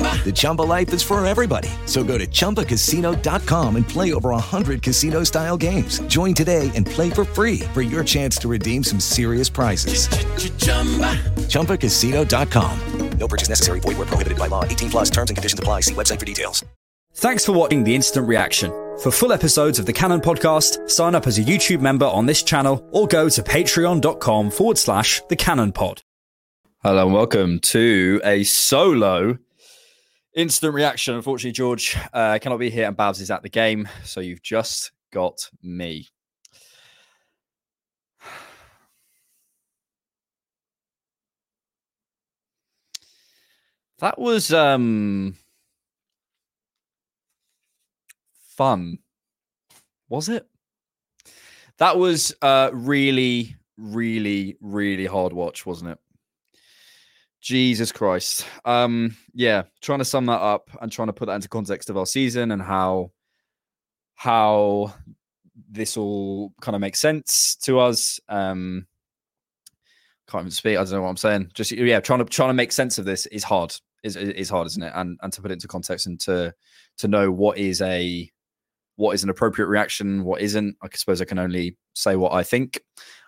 The Chumba life is for everybody. So go to ChumbaCasino.com and play over 100 casino style games. Join today and play for free for your chance to redeem some serious prizes. ChumbaCasino.com. No purchase necessary. Void where prohibited by law. 18 plus terms and conditions apply. See website for details. Thanks for watching the instant reaction. For full episodes of the Cannon podcast, sign up as a YouTube member on this channel or go to patreon.com forward slash the Cannon pod. Hello and welcome to a solo instant reaction. Unfortunately, George uh, cannot be here and Bhavs is at the game, so you've just got me. That was um fun. Was it? That was uh really really really hard watch, wasn't it? Jesus Christ. Um, yeah, trying to sum that up and trying to put that into context of our season and how how this all kind of makes sense to us. Um can't even speak. I don't know what I'm saying. Just yeah, trying to trying to make sense of this is hard. Is is hard, isn't it? And and to put it into context and to to know what is a what is an appropriate reaction, what isn't. I suppose I can only say what I think.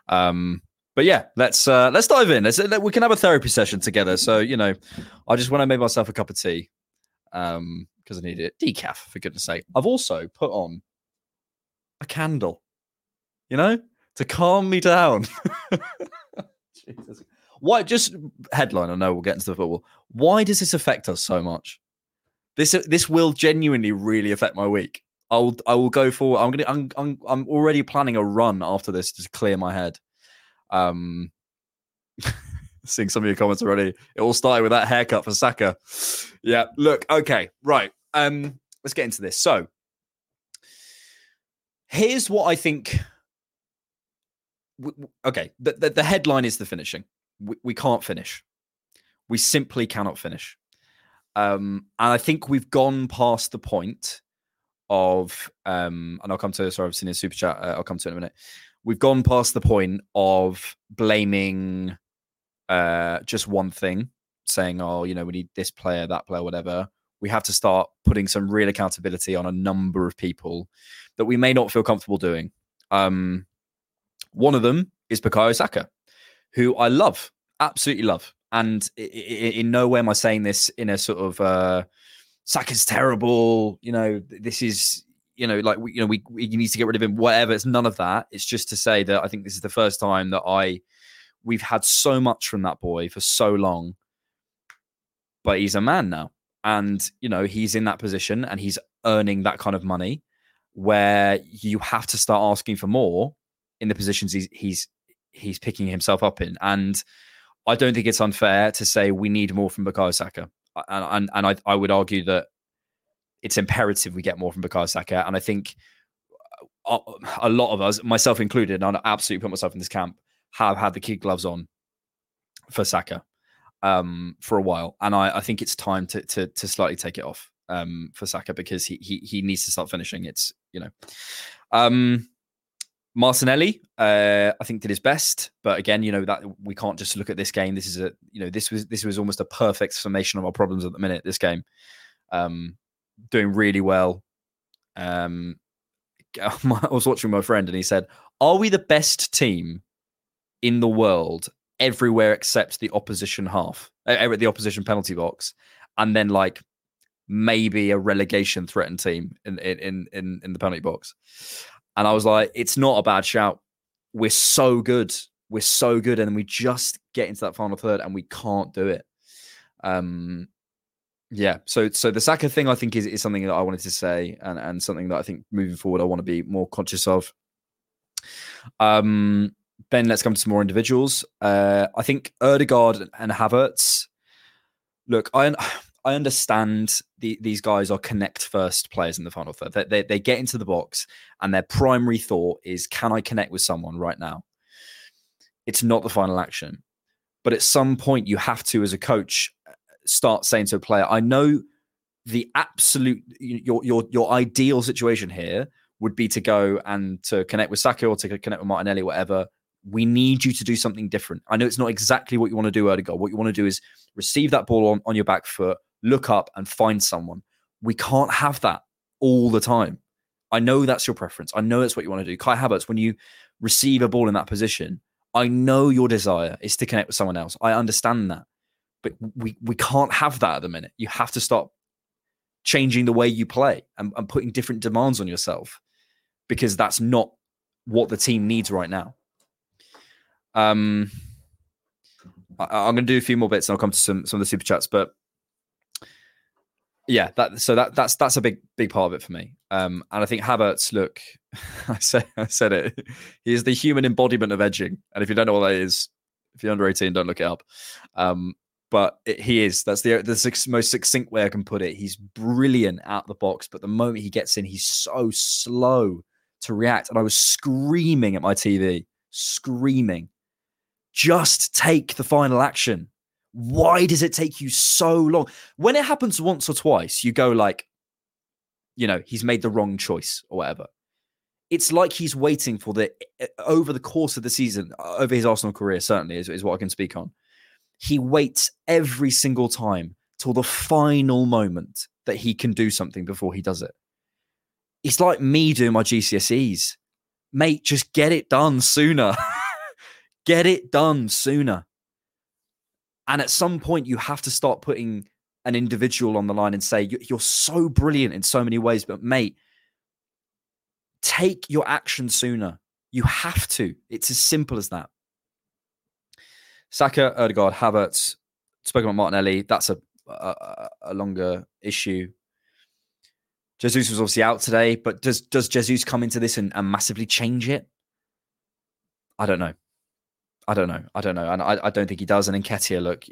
Um, but yeah, let's uh, let's dive in. Let's, we can have a therapy session together. So you know, I just want to make myself a cup of tea um, because I need it. Decaf, for goodness sake. I've also put on a candle, you know, to calm me down. Jesus. Why? Just headline. I know we'll get into the football. Why does this affect us so much? This this will genuinely really affect my week. I'll I will go for. I'm gonna. I'm I'm, I'm already planning a run after this to clear my head. Um, seeing some of your comments already. It all started with that haircut for Saka. Yeah. Look. Okay. Right. Um. Let's get into this. So, here's what I think. Okay. The the, the headline is the finishing. We, we can't finish. We simply cannot finish. Um, and I think we've gone past the point of, um, and I'll come to. Sorry, I've seen a super chat. Uh, I'll come to it in a minute we've gone past the point of blaming uh, just one thing, saying, "Oh, you know, we need this player, that player, whatever." We have to start putting some real accountability on a number of people that we may not feel comfortable doing. Um, one of them is Bukayo Saka, who I love, absolutely love, and in no way am I saying this in a sort of uh, Saka's terrible. You know, this is you know, like you know, we, we need to get rid of him. Whatever. It's none of that. It's just to say that I think this is the first time that I we've had so much from that boy for so long, but he's a man now, and you know he's in that position and he's earning that kind of money where you have to start asking for more in the positions he's he's he's picking himself up in, and I don't think it's unfair to say we need more from Bukayo Saka, and and, and I I would argue that it's imperative we get more from Bukayo Saka. And I think uh, a lot of us, myself included, and I absolutely put myself in this camp, have had the kid gloves on for Saka um, for a while, and I, I, think it's time to, to to slightly take it off um, for Saka because he, he he needs to start finishing. It's you know, um, Martinelli, uh, I think did his best, but again, you know that we can't just look at this game. This is a you know this was this was almost a perfect summation of our problems at the minute. This game, um, doing really well. Um, I was watching my friend, and he said, "Are we the best team in the world everywhere except the opposition half, the opposition penalty box, and then like maybe a relegation threatened team in in in in the penalty box?" And I was like, "It's not a bad shout. We're so good. We're so good, and we just get into that final third, and we can't do it." Um, yeah. So so the Saka thing I think is, is something that I wanted to say and, and something that I think moving forward I want to be more conscious of. Um Ben, let's come to some more individuals. Uh I think Odegaard and Havertz. Look, I I understand the, these guys are connect first players in the final third. They, they, they get into the box and their primary thought is, can I connect with someone right now? It's not the final action. But at some point, you have to, as a coach, start saying to a player, I know the absolute your your your ideal situation here would be to go and to connect with Saka or to connect with Martinelli, whatever. We need you to do something different. I know it's not exactly what you want to do, Odegaard. What you want to do is receive that ball on, on your back foot, look up and find someone. We can't have that all the time. I know that's your preference. I know that's what you want to do. Kai Havertz, when you receive a ball in that position, I know your desire is to connect with someone else. I understand that but we we can't have that at the minute. You have to stop changing the way you play and, and putting different demands on yourself because that's not what the team needs right now. Um, I, am going to do a few more bits and I'll come to some some of the super chats, but yeah, that so that that's that's a big big part of it for me. Um, and I think Havertz, look, I said I said it. He is the human embodiment of edging, and if you don't know what that is, if you're under 18, don't look it up. Um, but it, he is. That's the the most succinct way I can put it. He's brilliant out the box, but the moment he gets in, he's so slow to react. And I was screaming at my TV, screaming, just take the final action. Why does it take you so long? When it happens once or twice, you go like, you know, he's made the wrong choice or whatever. It's like he's waiting for the over the course of the season, uh, over his Arsenal career, certainly is, is what I can speak on he waits every single time till the final moment that he can do something before he does it. It's like me doing my GCSEs. Mate, just get it done sooner. get it done sooner. And at some point, you have to start putting an individual on the line and say, You're so brilliant in so many ways, but mate, take your action sooner. You have to. It's as simple as that. Saka, Odegaard, Havertz. Spoken about Martinelli. That's a, a, a longer issue. Jesus was obviously out today, but does does Jesus come into this and, and, massively change it? I don't know. I don't know. I don't know, and I, I don't think he does. And Nketiah, look,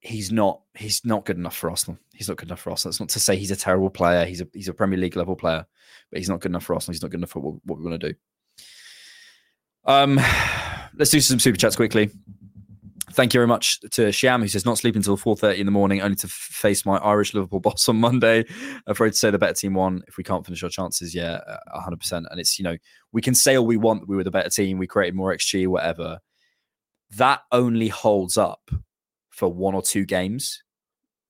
he's not he's not good enough for Arsenal. He's not good enough for Arsenal. That's not to say he's a terrible player. He's a he's a Premier League level player, but he's not good enough for Arsenal. He's not good enough for what, what we want to do. Um, let's do some super chats quickly. Thank you very much to Shiam, who says not sleeping until 4.30 in the morning, only to face my Irish Liverpool boss on Monday. Afraid to say the better team won. If we can't finish our chances, yeah, uh, 100%. And it's, you know, we can say all we want we were the better team, we created more XG, whatever. That only holds up for one or two games.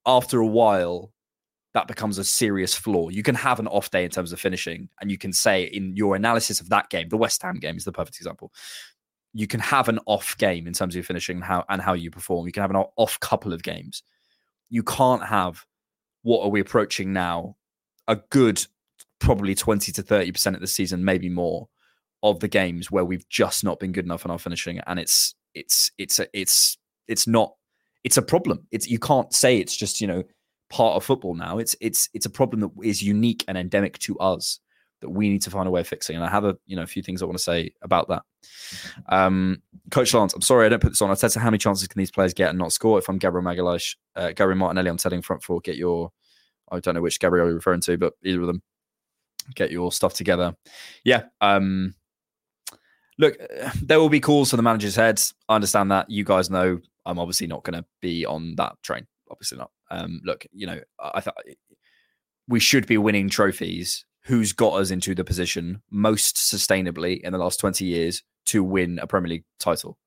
After a while, that becomes a serious flaw. You can have an off day in terms of finishing, and you can say in your analysis of that game, the West Ham game is the perfect example you can have an off game in terms of your finishing and how and how you perform. You can have an off couple of games. You can't have what are we approaching now? A good probably 20 to 30% of the season, maybe more, of the games where we've just not been good enough in our finishing. And it's it's it's a, it's it's not it's a problem. It's you can't say it's just, you know, part of football now. It's it's it's a problem that is unique and endemic to us that we need to find a way of fixing. And I have a you know a few things I want to say about that. Um, Coach Lance, I'm sorry I don't put this on. I said, how many chances can these players get and not score? If I'm Gabriel Magalhaes, uh, Gary Martinelli, I'm telling front four, get your I don't know which Gabriel you're referring to, but either of them, get your stuff together. Yeah. Um, look, there will be calls for the manager's head. I understand that. You guys know I'm obviously not going to be on that train. Obviously not. Um, look, you know, I thought we should be winning trophies who's got us into the position most sustainably in the last 20 years to win a Premier League title.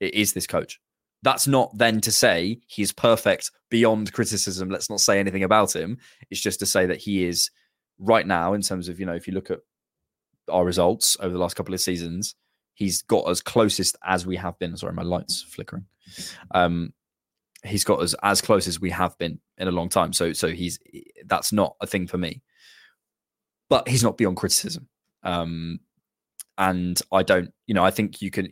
It is this coach. That's not then to say he's perfect beyond criticism. Let's not say anything about him. It's just to say that he is right now, in terms of, you know, if you look at our results over the last couple of seasons, he's got as closest as we have been. Sorry, my lights flickering. Um, he's got as as close as we have been in a long time. So so he's that's not a thing for me. But he's not beyond criticism. Um, and I don't, you know, I think you can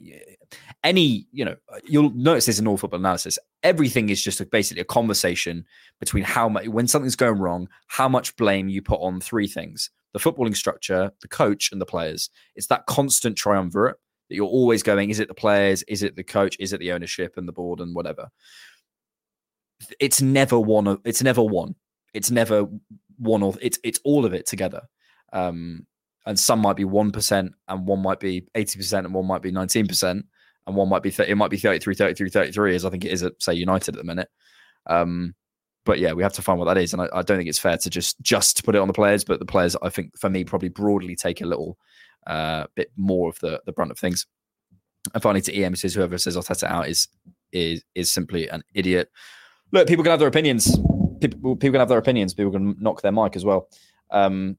any, you know, you'll notice this in all football analysis. Everything is just a, basically a conversation between how much when something's going wrong, how much blame you put on three things: the footballing structure, the coach, and the players. It's that constant triumvirate that you're always going: is it the players, is it the coach, is it the ownership and the board and whatever. It's never one. Of, it's never one. It's never one or it's it's all of it together. Um, and some might be 1% and one might be 80% and one might be 19% and one might be th- it might be 33 33 33 as i think it is at say united at the minute. Um but yeah we have to find what that is and I, I, don't think it's fair to just just put it on the players but the players i think for me probably broadly take a little uh bit more of the the brunt of things. And finally to em says whoever says Arteta out is is is simply an idiot. Look people can have their opinions. People, people can have their opinions. People can knock their mic as well. Um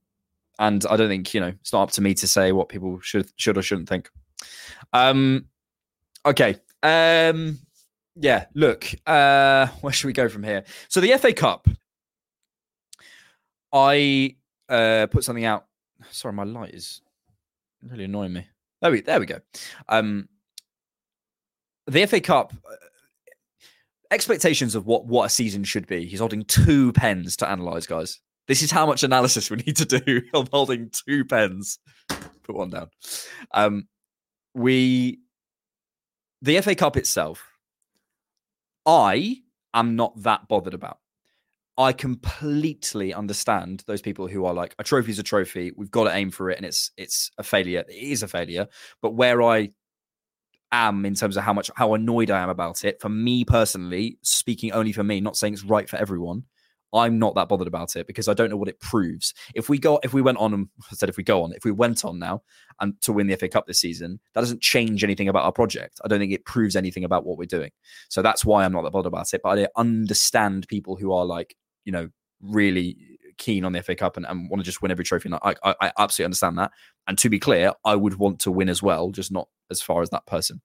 and I don't think you know it's not up to me to say what people should should or shouldn't think. Um, okay. Um, yeah. Look, uh, where should we go from here? So the FA Cup. I uh, put something out. Sorry, my light is really annoying me. There we there we go. Um, the FA Cup uh, expectations of what what a season should be. He's holding two pens to analyze, guys. This is how much analysis we need to do. I'm holding two pens. Put one down. Um, we, the FA Cup itself, I am not that bothered about. I completely understand those people who are like, a trophy's a trophy. We've got to aim for it, and it's it's a failure. It is a failure. But where I am in terms of how much how annoyed I am about it, for me personally, speaking only for me, not saying it's right for everyone, I'm not that bothered about it because I don't know what it proves. If we go, if we went on, and I said if we go on, if we went on now and to win the FA Cup this season, that doesn't change anything about our project. I don't think it proves anything about what we're doing. So that's why I'm not that bothered about it. But I understand people who are like, you know, really keen on the FA Cup and, and want to just win every trophy. And I, I, I absolutely understand that. And to be clear, I would want to win as well, just not as far as that person.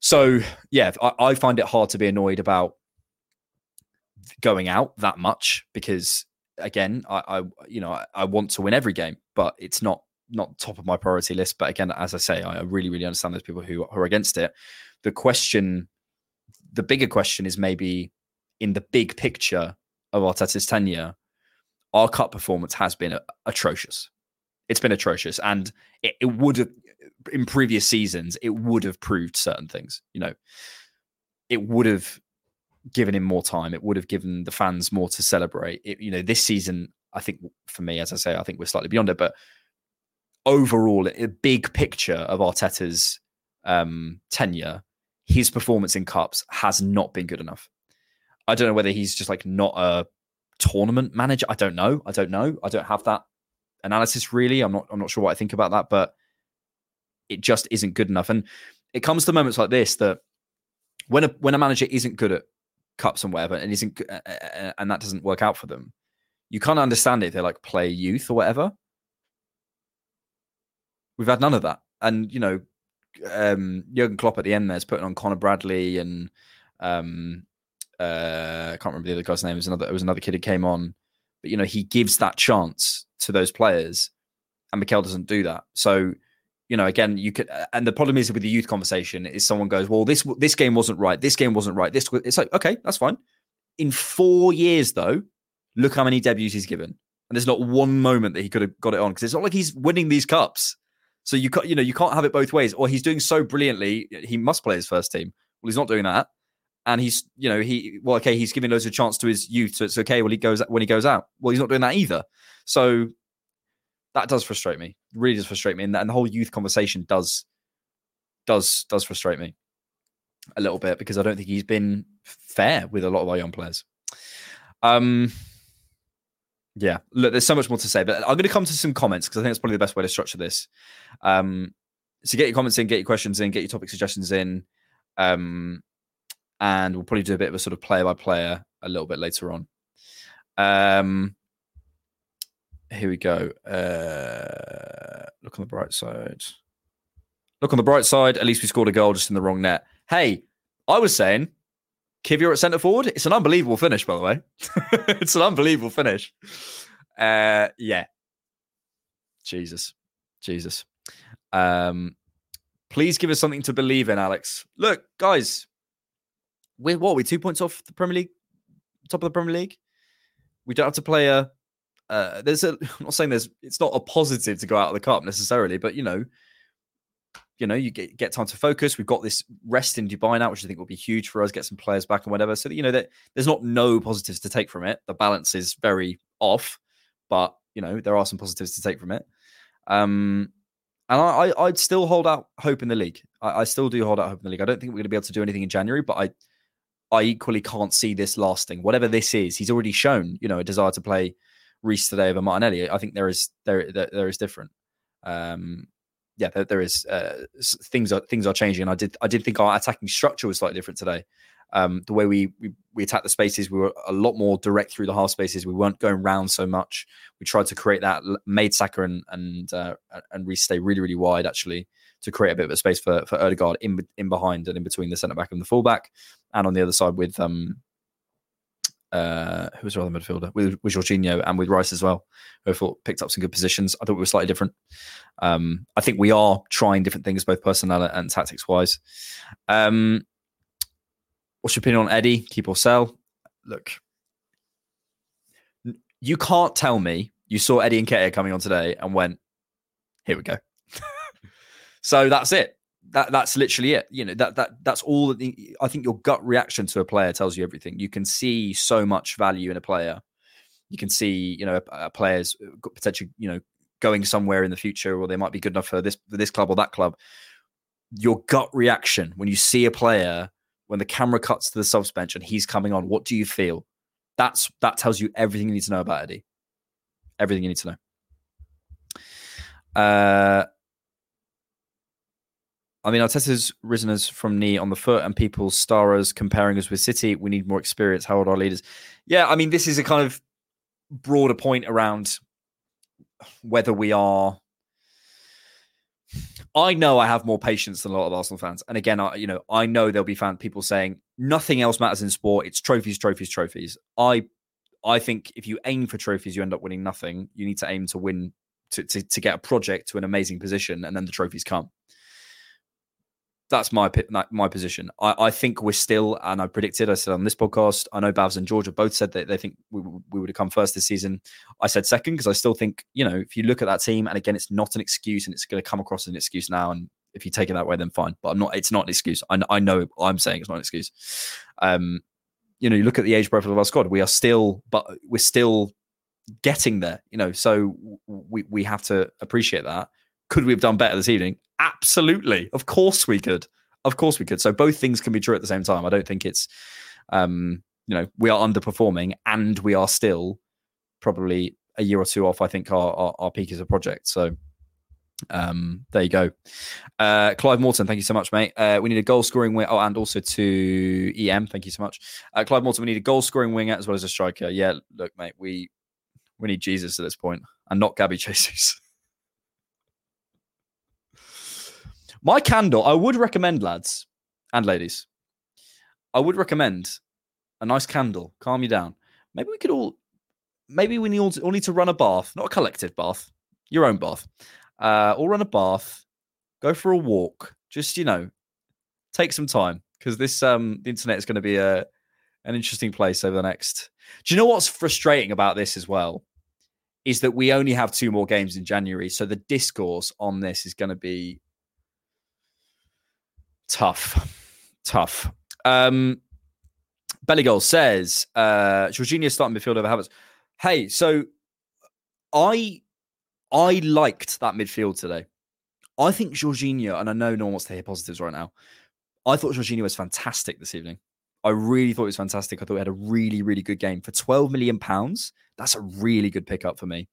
So yeah, I, I find it hard to be annoyed about going out that much because again, I, I you know I, I, want to win every game, but it's not not top of my priority list. But again, as I say, I really really understand those people who, are against it. The question, the bigger question, is maybe in the big picture of Arteta's tenure, our cup performance has been atrocious. It's been atrocious, and it, it would have in previous seasons it would have proved certain things. You know, it would have given him more time. It would have given the fans more to celebrate. It, you know, this season, I think for me, as I say, I think we're slightly beyond it. But overall, a big picture of Arteta's um, tenure, his performance in cups has not been good enough. I don't know whether he's just like not a tournament manager. I don't know. I don't know. I don't have that analysis really. I'm not. I'm not sure what I think about that, but it just isn't good enough. And it comes to moments like this that when a when a manager isn't good at cups and whatever, and isn't and that doesn't work out for them, you can't understand it. They like play youth or whatever. We've had none of that, and you know, um, Jurgen Klopp at the end there's putting on Conor Bradley and um, uh, I can't remember the other guy's name. It was another. It was another kid who came on, but you know, he gives that chance to those players, and Mikel doesn't do that. So you know, again, you could, uh, and the problem is with the youth conversation is someone goes, well, this this game wasn't right, this game wasn't right, this it's like, okay, that's fine. In four years, though, look how many debuts he's given, and there's not one moment that he could have got it on because it's not like he's winning these cups. So you can't, you know, you can't have it both ways. Or he's doing so brilliantly, he must play his first team. Well, he's not doing that, and he's, you know, he, well, okay, he's giving loads of chance to his youth, so it's okay. Well, he goes when he goes out. Well, he's not doing that either. So that does frustrate me. Really does frustrate me, and, that, and the whole youth conversation does does does frustrate me a little bit because I don't think he's been fair with a lot of our young players. Um, yeah, look, there's so much more to say, but I'm going to come to some comments because I think it's probably the best way to structure this. Um, so get your comments in, get your questions in, get your topic suggestions in. Um, and we'll probably do a bit of a sort of player by player a little bit later on. Um, here we go. Uh, look on the bright side. Look on the bright side. At least we scored a goal just in the wrong net. Hey, I was saying, Kiwior at centre forward. It's an unbelievable finish, by the way. it's an unbelievable finish. Uh, yeah. Jesus, Jesus. Um, please give us something to believe in, Alex. Look, guys, we're what? We're two points off the Premier League, top of the Premier League. We don't have to play a. Uh, there's a. I'm not saying there's. It's not a positive to go out of the cup necessarily, but you know, you know, you get, get time to focus. We've got this rest in Dubai now, which I think will be huge for us. Get some players back and whatever. So that, you know that there's not no positives to take from it. The balance is very off, but you know there are some positives to take from it. Um, and I, I would still hold out hope in the league. I, I still do hold out hope in the league. I don't think we're going to be able to do anything in January, but I I equally can't see this lasting. Whatever this is, he's already shown, you know, a desire to play Reiss today over Martinelli. I think there is there there, there is different. Um, yeah, there, there is uh, things are things are changing. And I did I did think our attacking structure was slightly different today. Um, the way we, we we attacked the spaces, we were a lot more direct through the half spaces. We weren't going round so much. We tried to create that, made Saka and and uh, and Reiss stay really really wide actually to create a bit of a space for for Odegaard in in behind and in between the centre back and the fullback, and on the other side with um uh who was our other midfielder with with Jorginho and with Rice as well, who I thought picked up some good positions. I thought we were slightly different. Um, I think we are trying different things both personnel and tactics wise. Um, what's your opinion on Eddie? Keep or sell? Look, you can't tell me you saw Eddie Nketiah coming on today and went, "Here we go." so that's it. That that's literally it. You know that that that's all. That the, I think your gut reaction to a player tells you everything. You can see so much value in a player. You can see, you know, a, a player's potentially, you know, going somewhere in the future, or they might be good enough for this for this club or that club. Your gut reaction when you see a player when the camera cuts to the subs bench and he's coming on, what do you feel? That's that tells you everything you need to know about Eddie. Everything you need to know. Uh, I mean, Arteta's risen us from knee on the foot, and people star us comparing us with City. We need more experience. How old are our leaders? Yeah, I mean, this is a kind of broader point around whether we are I know I have more patience than a lot of Arsenal fans. And again, I, you know, I know there'll be fan people saying nothing else matters in sport. It's trophies, trophies, trophies. I I think if you aim for trophies, you end up winning nothing. You need to aim to win to, to, to get a project to an amazing position, and then the trophies come that's my my position. I, I, think we're still, and I predicted. I said on this podcast. I know Bhavs and Georgia both said that they think we, we would have come first this season. I said second because I still think you know if you look at that team, and again, it's not an excuse, and it's going to come across as an excuse now. And if you take it that way, then fine. But I'm not. It's not an excuse. I, I know I'm saying it's not an excuse. Um, you know, you look at the age profile of our squad. We are still, but we're still getting there. You know, so we we have to appreciate that. Could we have done better this evening? Absolutely. Of course we could. Of course we could. So both things can be true at the same time. I don't think it's um, you know, we are underperforming and we are still probably a year or two off, I think, our, our, our peak as a project. So um, there you go. Uh, Clive Morton, thank you so much, mate. Uh, we need a goal scoring winger. Oh, and also to EM, thank you so much. Uh, Clive Morton, we need a goal scoring winger as well as a striker. Yeah, look, mate, we we need Jesus at this point and not Gabby Jesus. My candle, I would recommend, lads and ladies, I would recommend a nice candle, calm you down. Maybe we could all, maybe we need all, all need to run a bath, not a collective bath, your own bath. Uh, all run a bath, go for a walk, just you know, take some time because this um the internet is going to be a an interesting place over the next. Do you know what's frustrating about this as well? Is that we only have two more games in January, so the discourse on this is going to be Tough. Tough. Um, Belly Goal says, uh, Jorginho starting midfield over Havertz. Hey, so I I liked that midfield today. I think Jorginho, and I know no one wants to hear positives right now. I thought Jorginho was fantastic this evening. I really thought it was fantastic. I thought he had a really, really good game for 12 million pounds. That's a really good pickup for me.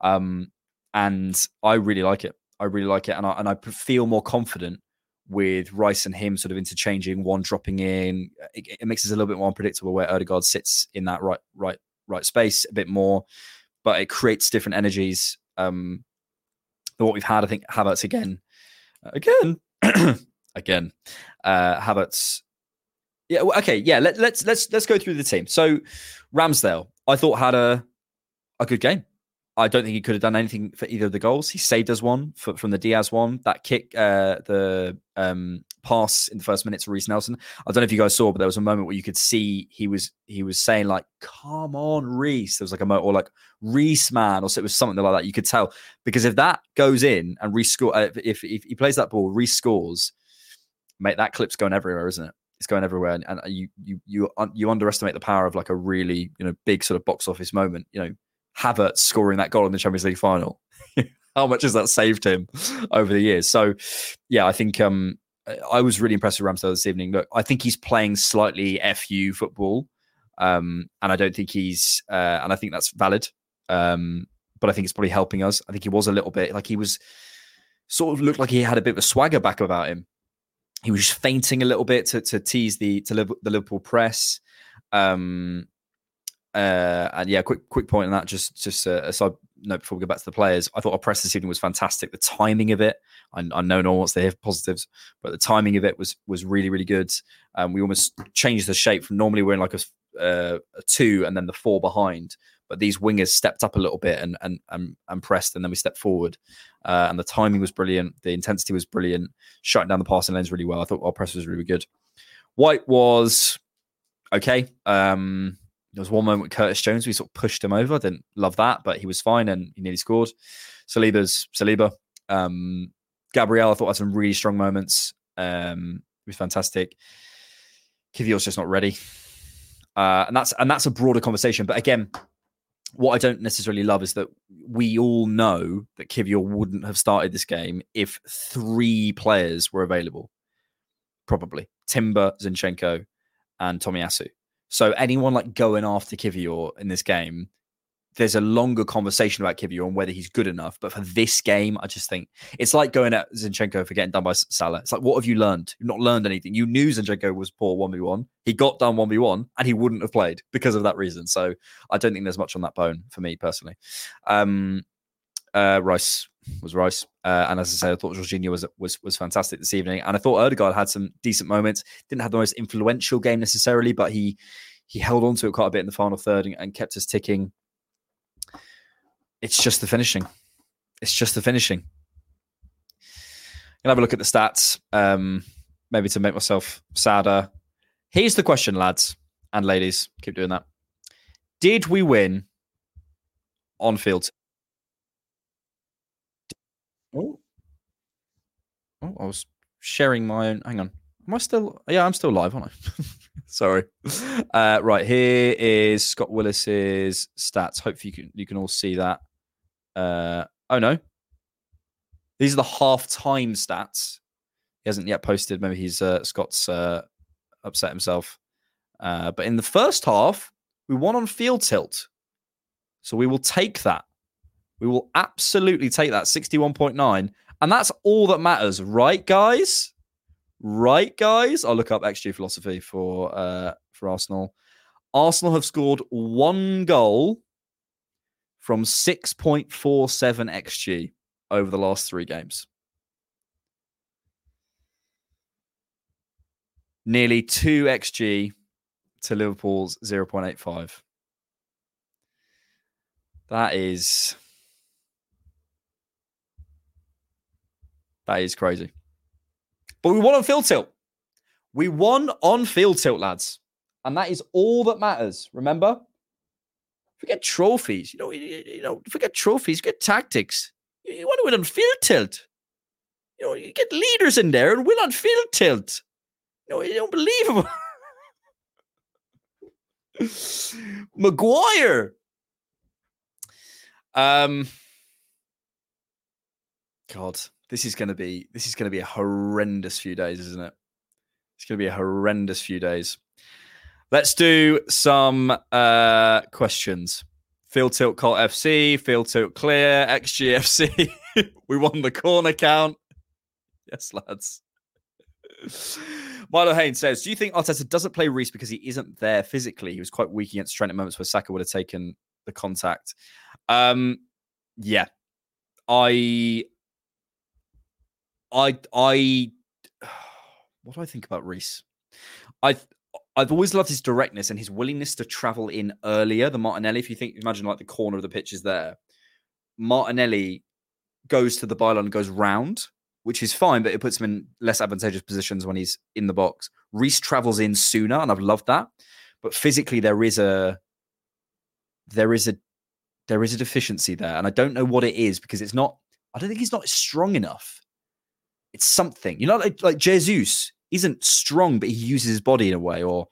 Um, and I really like it. I really like it. And I, and I feel more confident with Rice and him sort of interchanging, one dropping in. It, it makes it a little bit more unpredictable where Odegaard sits in that right, right, right space a bit more, but it creates different energies. Um, than what we've had, I think Havertz again, again, again, uh, Havertz. Yeah, okay, yeah. Let, let's let's let's go through the team. So Ramsdale, I thought had a a good game. I don't think he could have done anything for either of the goals. He saved us one for, from the Diaz one. That kick, uh, the um, pass in the first minute to Reiss Nelson. I don't know if you guys saw, but there was a moment where you could see he was he was saying like, "Come on, Reiss." There was like a moment, or like Reiss man, or so it was something like that. You could tell because if that goes in and Reiss score, uh, if, if he plays that ball, Reiss scores, mate, that clip's going everywhere, isn't it? It's going everywhere, and, and you you you you underestimate the power of like a really you know big sort of box office moment. You know, Havertz scoring that goal in the Champions League final. How much has that saved him over the years? So, yeah, I think um, I was really impressed with Ramsdale this evening. Look, I think he's playing slightly fu football, um, and I don't think he's, uh, and I think that's valid. Um, but I think it's probably helping us. I think he was a little bit like he was sort of looked like he had a bit of a swagger back about him. He was just feinting a little bit to, to tease the to the Liverpool press. Um, uh, and yeah, quick quick point on that. Just just uh, a side note before we go back to the players. I thought our press this evening was fantastic. The timing of it, I, I know no one wants to hear positives, but the timing of it was was really really good. Um, we almost changed the shape from normally we're in like a, uh, a two and then the four behind, but these wingers stepped up a little bit and and and, and pressed, and then we stepped forward. Uh, and the timing was brilliant. The intensity was brilliant. Shutting down the passing lanes really well. I thought our press was really good. White was okay. Um, there was one moment with Curtis Jones, we sort of pushed him over. I didn't love that, but he was fine and he nearly scored. Saliba's Saliba. Um, Gabriel, I thought had some really strong moments. Um, he was fantastic. Kiwior's just not ready. Uh, and that's and that's a broader conversation. But again, what I don't necessarily love is that we all know that Kiwior wouldn't have started this game if three players were available. Probably Timber, Zinchenko, and Tomiyasu. So anyone like going after Kiwior in this game, there's a longer conversation about Kiwior and whether he's good enough. But for this game, I just think it's like going at Zinchenko for getting done by Salah. It's like, what have you learned? You've not learned anything. You knew Zinchenko was poor 1v1. He got done 1v1 and he wouldn't have played because of that reason. So I don't think there's much on that bone for me personally. Um, uh, Rice was Rice. Uh, and as I said, I thought Jorginho was was was fantastic this evening, and I thought Odegaard had some decent moments. Didn't have the most influential game necessarily, but he he held on to it quite a bit in the final third and, and kept us ticking. It's just the finishing. It's just the finishing. Gonna have a look at the stats, um, maybe to make myself sadder. Here's the question, lads and ladies. Keep doing that. Did we win on field? Oh, oh, I was sharing my own. Hang on. Am I still? Yeah, I'm still live, aren't I? Sorry. Uh, right here is Scott Willis's stats. Hopefully you can you can all see that. Uh, oh no, these are the half time stats. He hasn't yet posted. Maybe he's uh, Scott's uh, upset himself. Uh, but in the first half, we won on field tilt, so we will take that. We will absolutely take that 61.9. And that's all that matters, right, guys? Right, guys? I'll look up XG philosophy for uh, for Arsenal. Arsenal have scored one goal from 6.47 XG over the last three games. Nearly 2 XG to Liverpool's 0.85. That is That is crazy. But we won on field tilt. We won on field tilt, lads. And that is all that matters. Remember? Forget trophies. You know, you, you know, forget trophies, get tactics. You, you want to win on field tilt. You know, you get leaders in there and win on field tilt. You know, it's unbelievable. Maguire. Um God this is going to be this is going to be a horrendous few days, isn't it? It's going to be a horrendous few days. Let's do some uh, questions. Field tilt Colt FC, field tilt clear, XGFC. we won the corner count. Yes, lads. Milo Haynes says, "Do you think Arteta doesn't play Reiss because he isn't there physically? He was quite weak against Trent at moments where Saka would have taken the contact." Um, yeah, I, I, I. What do I think about Reiss? I I've always loved his directness and his willingness to travel in earlier than Martinelli. If you think, imagine like the corner of the pitch is there. Martinelli goes to the byline and goes round, which is fine, but it puts him in less advantageous positions when he's in the box. Reiss travels in sooner, and I've loved that. But physically, there is a there is a there is a deficiency there, and I don't know what it is because it's not. I don't think he's not strong enough. It's something, you know, like, like Jesus isn't strong, but he uses his body in a way, or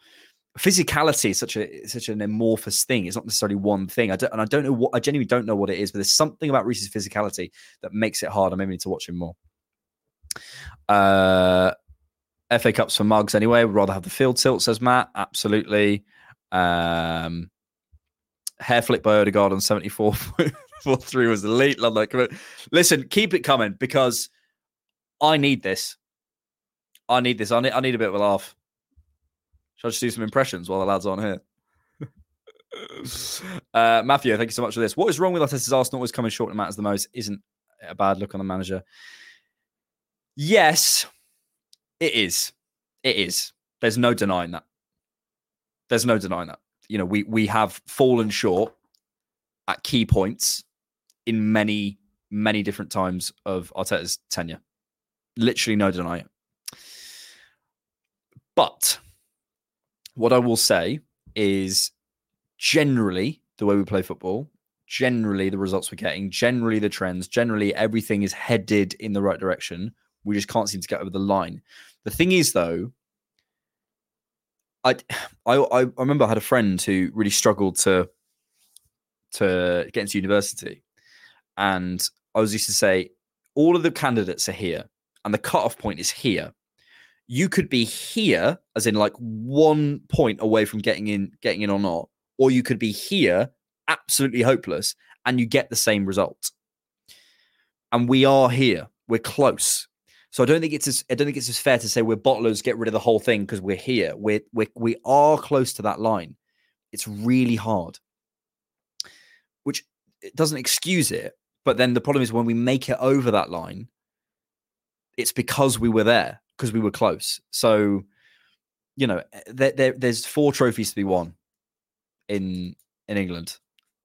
physicality is such a such an amorphous thing. It's not necessarily one thing. I don't, and I don't know what I genuinely don't know what it is, but there's something about Reiss's physicality that makes it hard. I maybe need to watch him more. Uh, FA Cups for mugs anyway. We'd rather have the field tilt, says Matt. Absolutely. Um, hair flip by Odegaard on 74 three was elite. Love that. Listen, keep it coming because I need this. I need this. I need, I need a bit of a laugh. Shall I just do some impressions while the lads aren't here? uh, Matthew, thank you so much for this. What is wrong with Arteta's Arsenal always coming short in matters the most? Isn't a bad look on the manager? Yes, it is. It is. There's no denying that. There's no denying that. You know, we we have fallen short at key points in many, many different times of Arteta's tenure. Literally no denying it. But what I will say is generally the way we play football, generally the results we're getting, generally the trends, generally everything is headed in the right direction. We just can't seem to get over the line. The thing is, though, I, I, I remember I had a friend who really struggled to to get into university, and I was used to say all of the candidates are here, and the cutoff point is here you could be here, as in like one point away from getting in, getting in or not, or you could be here, absolutely hopeless, and you get the same result. And we are here. We're close. So I don't think it's as I don't think it's as fair to say we're bottlers, get rid of the whole thing because we're here. We're we're we are close to that line. It's really hard, which it doesn't excuse it. But then the problem is when we make it over that line, it's because we were there because we were close. So, you know, eh, there, there, there's four trophies to be won in in England,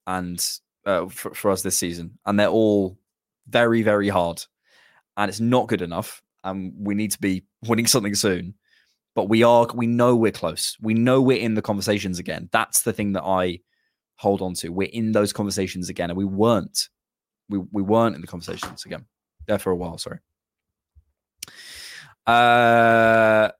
and uh, for, for us this season, and they're all very very hard, and it's not good enough, and we need to be winning something soon. But we are, we know we're close. We know we're in the conversations again. That's the thing that I hold on to. We're in those conversations again, and we weren't. We we weren't in the conversations again there for a while. Sorry. Uh,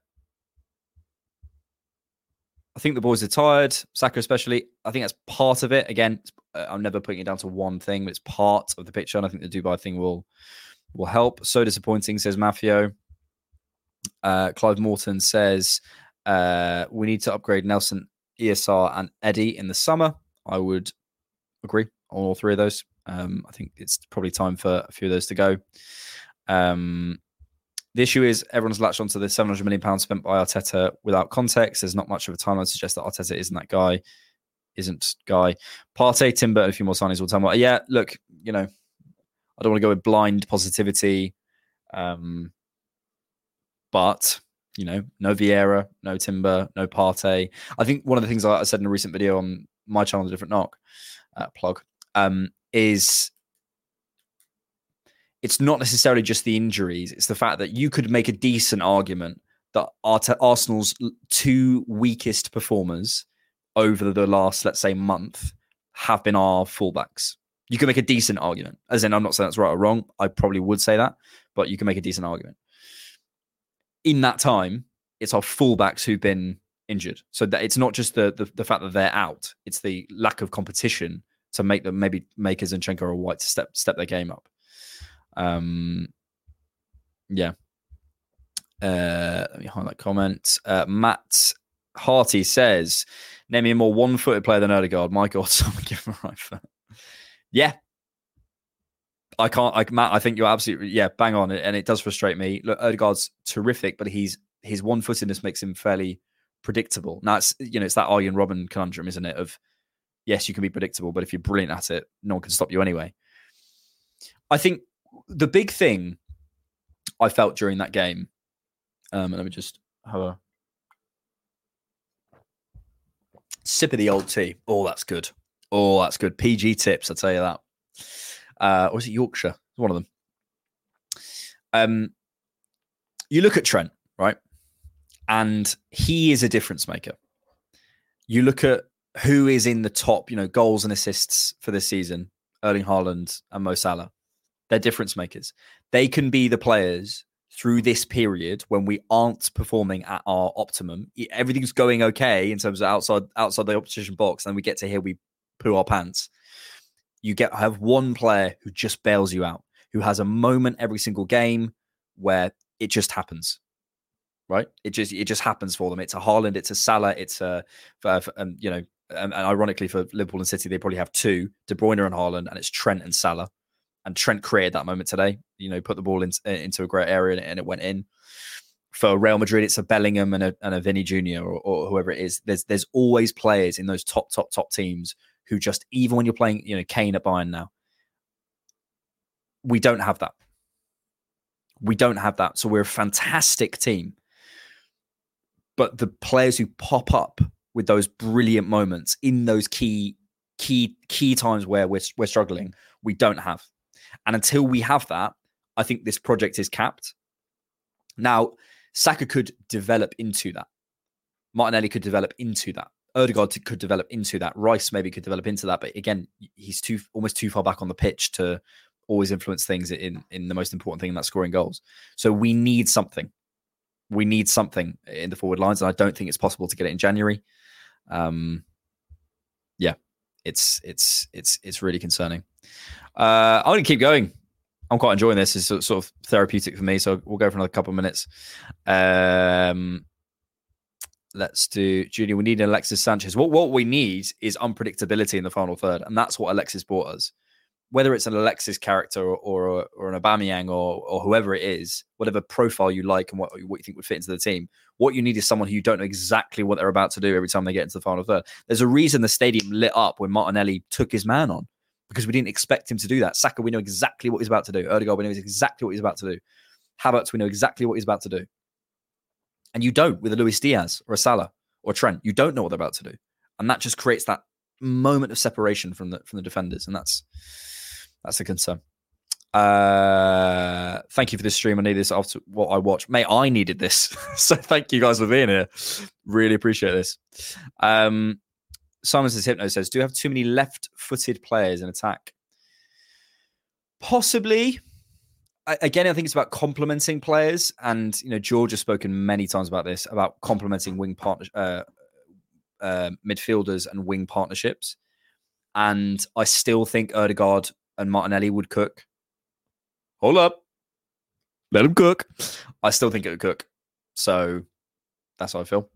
I think the boys are tired, Saka especially. I think that's part of it. Again, uh, I'm never putting it down to one thing, but it's part of the picture. And I think the Dubai thing will will help. So disappointing, says Mafio. Uh, Clive Morton says uh, we need to upgrade Nelson, ESR, and Eddie in the summer. I would agree on all three of those. Um, I think it's probably time for a few of those to go. Um, the issue is everyone's latched onto the 700 million pounds spent by Arteta without context. There's not much of a timeline to suggest that Arteta isn't that guy, isn't guy. Partey, Timber, and a few more signings will tell me. Yeah, look, you know, I don't want to go with blind positivity, um, but you know, no Vieira, no Timber, no Partey. I think one of the things I said in a recent video on my channel, The Different Knock, uh, plug, um, is it's not necessarily just the injuries. It's the fact that you could make a decent argument that Arsenal's two weakest performers over the last, let's say, month have been our fullbacks. You can make a decent argument. As in, I'm not saying that's right or wrong. I probably would say that, but you can make a decent argument. In that time, it's our fullbacks who've been injured. So that it's not just the, the, the fact that they're out; it's the lack of competition to make them maybe make Zinchenko or White to step step their game up. Um, yeah. Uh, let me highlight comment. Uh, Matt Harty says, "Name me a more one-footed player than Odegaard." My God, someone give him a right foot. Yeah, I can't. I, Matt, I think you're absolutely yeah, bang on, and it does frustrate me. Look, Odegaard's terrific, but he's his one footedness makes him fairly predictable. Now it's you know it's that Arjen Robben conundrum, isn't it? Of yes, you can be predictable, but if you're brilliant at it, no one can stop you anyway. I think the big thing I felt during that game, um, and let me just have a sip of the old tea. Oh, that's good. Oh, that's good. PG tips, I'll tell you that. Uh, or is it Yorkshire? One of them. Um, you look at Trent, right? And he is a difference maker. You look at who is in the top, you know, goals and assists for this season, Erling Haaland and Mo Salah. They're difference makers. They can be the players through this period when we aren't performing at our optimum. Everything's going okay in terms of outside outside the opposition box, and we get to here we poo our pants. You get have one player who just bails you out, who has a moment every single game where it just happens. Right? It just it just happens for them. It's a Haaland, it's a Salah, it's a for, um, you know, and, and ironically for Liverpool and City, they probably have two: De Bruyne and Haaland, and it's Trent and Salah and Trent created that moment today. You know, put the ball in, uh, into a great area and it went in. For Real Madrid, it's a Bellingham and a, and a Vini Jr. Or, or, whoever it is. There's there's always players in those top top top teams who just even when you're playing, you know, Kane at Bayern now, we don't have that. We don't have that. So we're a fantastic team. But the players who pop up with those brilliant moments in those key key key times where we're we're struggling, we don't have. And until we have that, I think this project is capped. Now, Saka could develop into that. Martinelli could develop into that. Odegaard could develop into that. Rice maybe could develop into that. But again, he's too almost too far back on the pitch to always influence things in in the most important thing, and that's scoring goals. So we need something. We need something in the forward lines, and I don't think it's possible to get it in January. Um, yeah, it's it's it's it's really concerning. Uh, I'm going to keep going. I'm quite enjoying this. It's sort of therapeutic for me. So we'll go for another couple of minutes. Um, let's do Judy. We need Alexis Sanchez. What what we need is unpredictability in the final third, and that's what Alexis brought us whether it's an Alexis character or or, or an Aubameyang or or whoever it is, whatever profile you like and what what you think would fit into the team, what you need is someone who you don't know exactly what they're about to do every time they get into the final third. There's a reason the stadium lit up when Martinelli took his man on because we didn't expect him to do that. Saka, we know exactly what he's about to do. Odegaard, we know exactly what he's about to do. Havertz, we know exactly what he's about to do. And you don't with a Luis Diaz or a Salah or Trent. You don't know what they're about to do, and that just creates that moment of separation from the from the defenders, and that's that's a concern. Uh, thank you for this stream. I need this after what I watched. Mate, I needed this. so thank you guys for being here. Really appreciate this. Um, Simon says Hypno says, Do you have too many left footed players in attack? Possibly. Again, I think it's about complementing players. And, you know, George has spoken many times about this, about complementing wing partner, uh, uh, midfielders and wing partnerships. And I still think Odegaard and Martinelli would cook. Hold up. Let him cook. I still think it would cook. So that's how I feel.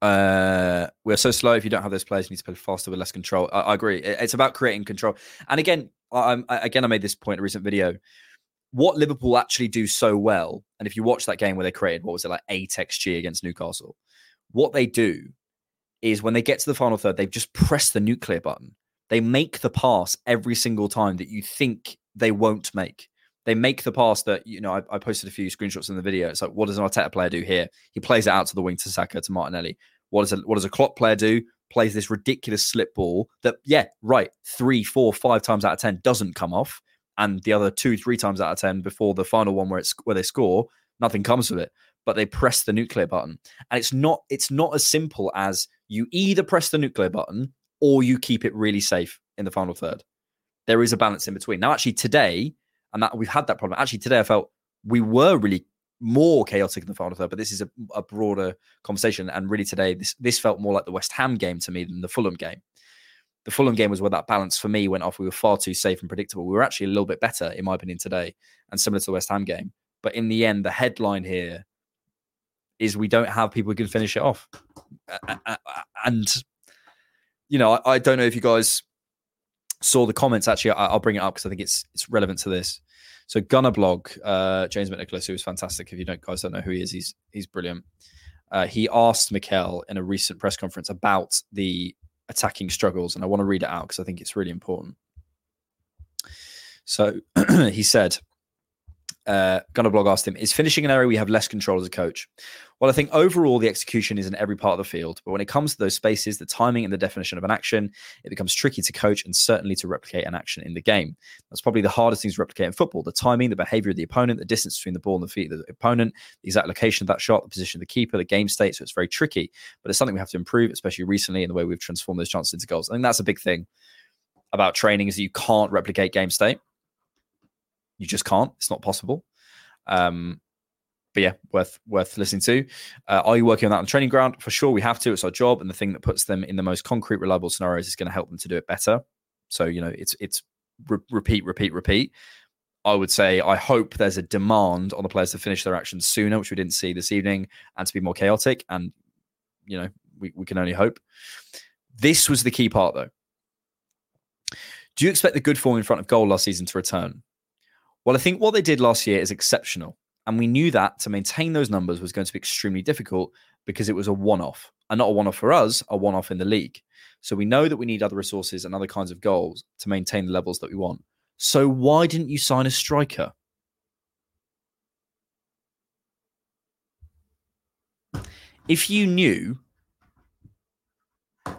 Uh, we're so slow. If you don't have those players, you need to play faster with less control. I, I agree. It's about creating control. And again, I, I, again, I made this point in a recent video. What Liverpool actually do so well, and if you watch that game where they created what was it like eight xg against Newcastle, what they do is when they get to the final third, they've just pressed the nuclear button. They make the pass every single time that you think they won't make. They make the pass that, you know, I, I posted a few screenshots in the video. It's like, what does an Arteta player do here? He plays it out to the wing to Saka, to Martinelli. What does a, what does a Klopp player do? Plays this ridiculous slip ball that, yeah, right, three, four, five times out of 10 doesn't come off. And the other two, three times out of 10 before the final one where it's where they score, nothing comes of it. But they press the nuclear button. And it's not, it's not as simple as you either press the nuclear button or you keep it really safe in the final third. There is a balance in between. Now, actually, today, and that we've had that problem. Actually, today I felt we were really more chaotic in the final third, but this is a, a broader conversation. And really, today this this felt more like the West Ham game to me than the Fulham game. The Fulham game was where that balance for me went off. We were far too safe and predictable. We were actually a little bit better, in my opinion, today, and similar to the West Ham game. But in the end, the headline here is we don't have people who can finish it off. And you know, I, I, don't know if you guys saw the comments. Actually, I, will bring it up because I think it's it's relevant to this. So Gunnerblog, uh, James McNicholas, who is fantastic. If you don't guys don't know who he is, he's he's brilliant. Uh, he asked Mikel in a recent press conference about the attacking struggles, and I want to read it out because I think it's really important. So he said, uh, Gunnerblog asked him, Is finishing an area we have less control as a coach? Well, I think overall the execution is in every part of the field, but when it comes to those spaces, the timing and the definition of an action, it becomes tricky to coach and certainly to replicate an action in the game. That's probably the hardest thing to replicate in football the timing, the behavior of the opponent, the distance between the ball and the feet of the opponent, the exact location of that shot, the position of the keeper, the game state. So it's very tricky, but it's something we have to improve, especially recently in the way we've transformed those chances into goals. I think that's a big thing about training is you can't replicate game state. You just can't. It's not possible. Um, but yeah, worth worth listening to. Uh, are you working on that on the training ground? For sure, we have to. It's our job, and the thing that puts them in the most concrete, reliable scenarios is going to help them to do it better. So you know, it's it's re- repeat, repeat, repeat. I would say I hope there's a demand on the players to finish their actions sooner, which we didn't see this evening, and to be more chaotic. And you know, we, we can only hope. This was the key part, though. Do you expect the good form in front of goal last season to return? Well, I think what they did last year is exceptional. And we knew that to maintain those numbers was going to be extremely difficult because it was a one off, and not a one off for us, a one off in the league. So we know that we need other resources and other kinds of goals to maintain the levels that we want. So why didn't you sign a striker? If you knew,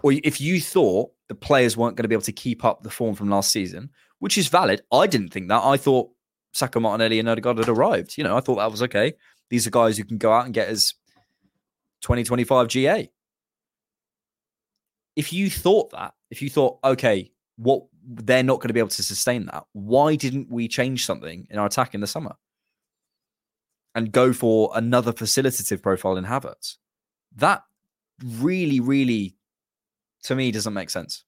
or if you thought the players weren't going to be able to keep up the form from last season, which is valid, I didn't think that. I thought Saka Martinelli and Odegaard had arrived. You know, I thought that was okay. These are guys who can go out and get as 2025 GA. If you thought that, if you thought, okay, what they're not going to be able to sustain that, why didn't we change something in our attack in the summer and go for another facilitative profile in Havertz? That really, really, to me, doesn't make sense.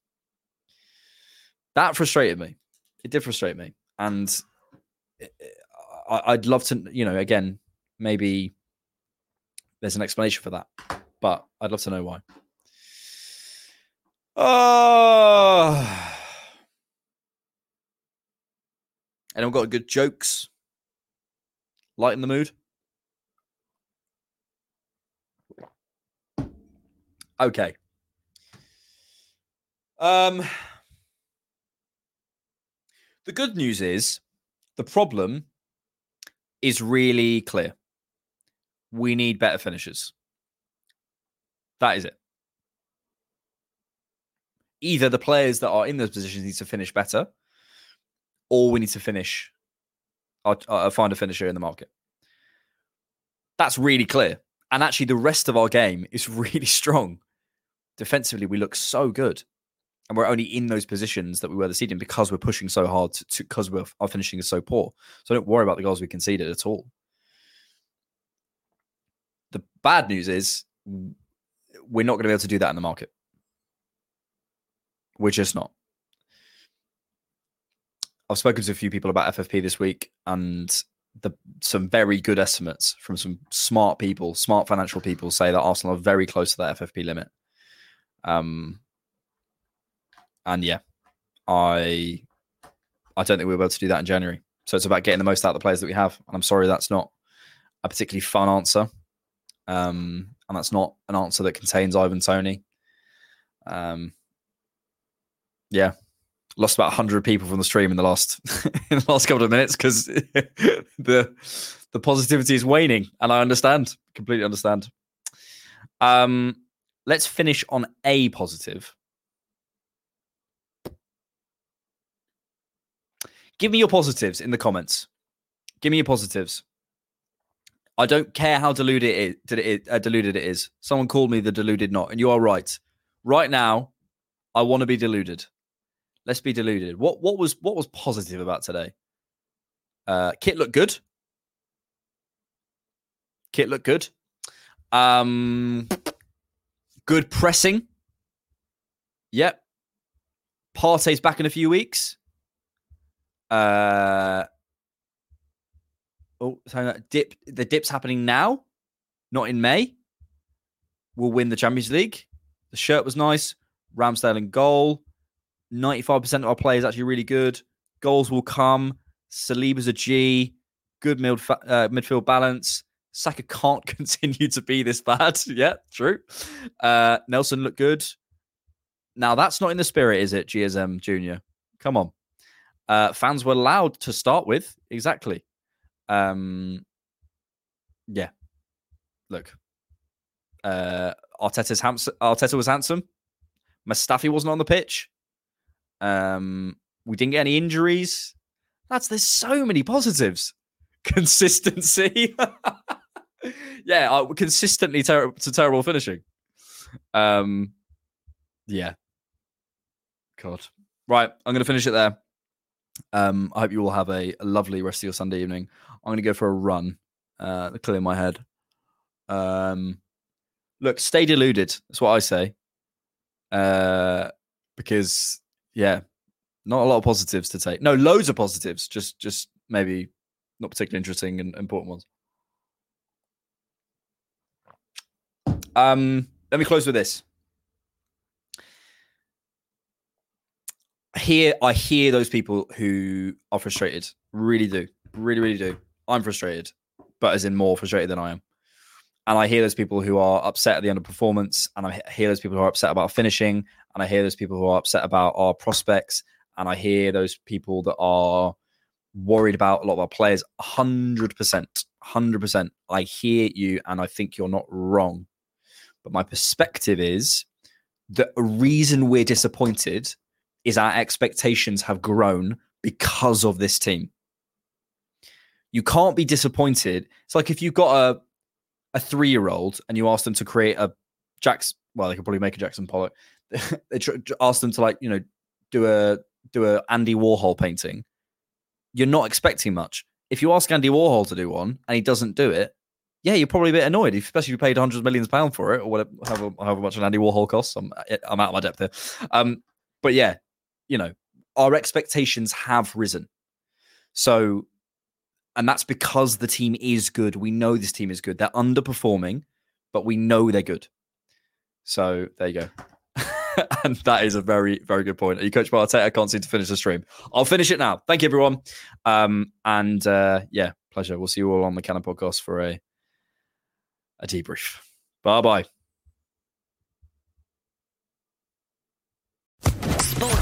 That frustrated me. It did frustrate me. And I'd love to, you know, again, maybe there's an explanation for that, but I'd love to know why. Oh, anyone got good jokes? Lighten the mood. Okay. Um, the good news is the problem is really clear. We need better finishers. That is it. Either the players that are in those positions need to finish better, or we need to finish, or, uh, find a finisher in the market. That's really clear. And actually, the rest of our game is really strong. Defensively, we look so good and we're only in those positions that we were this evening because we're pushing so hard to because we're our finishing is so poor. So don't worry about the goals we conceded at all. The bad news is we're not going to be able to do that in the market. We're just not. I've spoken to a few people about FFP this week and the some very good estimates from some smart people, smart financial people say that Arsenal are very close to that FFP limit. Um, and yeah, I I don't think we'll be able to do that in January. So it's about getting the most out of the players that we have. And I'm sorry that's not a particularly fun answer. Um, and that's not an answer that contains Ivan Toney. Um, yeah, lost about 100 people from the stream in the last in the last couple of minutes because the the positivity is waning, and I understand, completely understand. Um, let's finish on a positive. Give me your positives in the comments. Give me your positives. I don't care how deluded it is, uh, deluded it is. Someone called me the deluded not, and you are right. Right now, I want to be deluded. Let's be deluded. What what was what was positive about today? Uh, Kit looked good. Kit looked good. Um, good pressing. Yep. Partey's back in a few weeks. Uh, oh, so dip. The dip's happening now, not in May. We'll win the Champions League. The shirt was nice. Ramsdale in goal. 95% of our players actually really good. Goals will come. Saliba's a G. Good midfield, uh, midfield balance. Saka can't continue to be this bad. yeah, true. Uh, Nelson looked good. Now that's not in the spirit, is it, GSM Junior? Come on. Uh, fans were loud to start with. Exactly. Um, yeah. Look. Uh, Arteta's Arteta was handsome. Mustafi wasn't on the pitch. Um, we didn't get any injuries. That's there's so many positives. Consistency. yeah, uh, consistently ter- to terrible finishing. Um, yeah. God. Right, I'm going to finish it there. Um, I hope you all have a, a lovely rest of your Sunday evening. I'm going to go for a run, uh, clear my head. Um, look, stay deluded. That's what I say. Uh, because yeah, not a lot of positives to take. No, loads of positives. Just, just maybe not particularly interesting and important ones. Um, let me close with this. Here, I hear those people who are frustrated. Really do. Really, really do. I'm frustrated, but as in more frustrated than I am. And I hear those people who are upset at the underperformance, and I hear those people who are upset about finishing, and I hear those people who are upset about our prospects, and I hear those people that are worried about a lot of our players. 100%. 100%. I hear you, and I think you're not wrong. But my perspective is that a reason we're disappointed is our expectations have grown because of this team. You can't be disappointed. It's like if you've got a a three year old and you ask them to create a Jackson, well, they could probably make a Jackson Pollock. they tr- ask them to like you know do a do a Andy Warhol painting. You're not expecting much. If you ask Andy Warhol to do one and he doesn't do it, yeah, you're probably a bit annoyed, especially if you paid hundreds of millions of pounds for it or whatever, however, however much an Andy Warhol costs. I'm I'm out of my depth here. Um, but yeah, you know, our expectations have risen. So, and that's because the team is good. We know this team is good. They're underperforming, but we know they're good. So there you go. and that is a very, very good point. Are you coached by I can't seem to finish the stream. I'll finish it now. Thank you, everyone. Um, and uh, yeah, pleasure. We'll see you all on the Cannon podcast for a a debrief. Bye bye.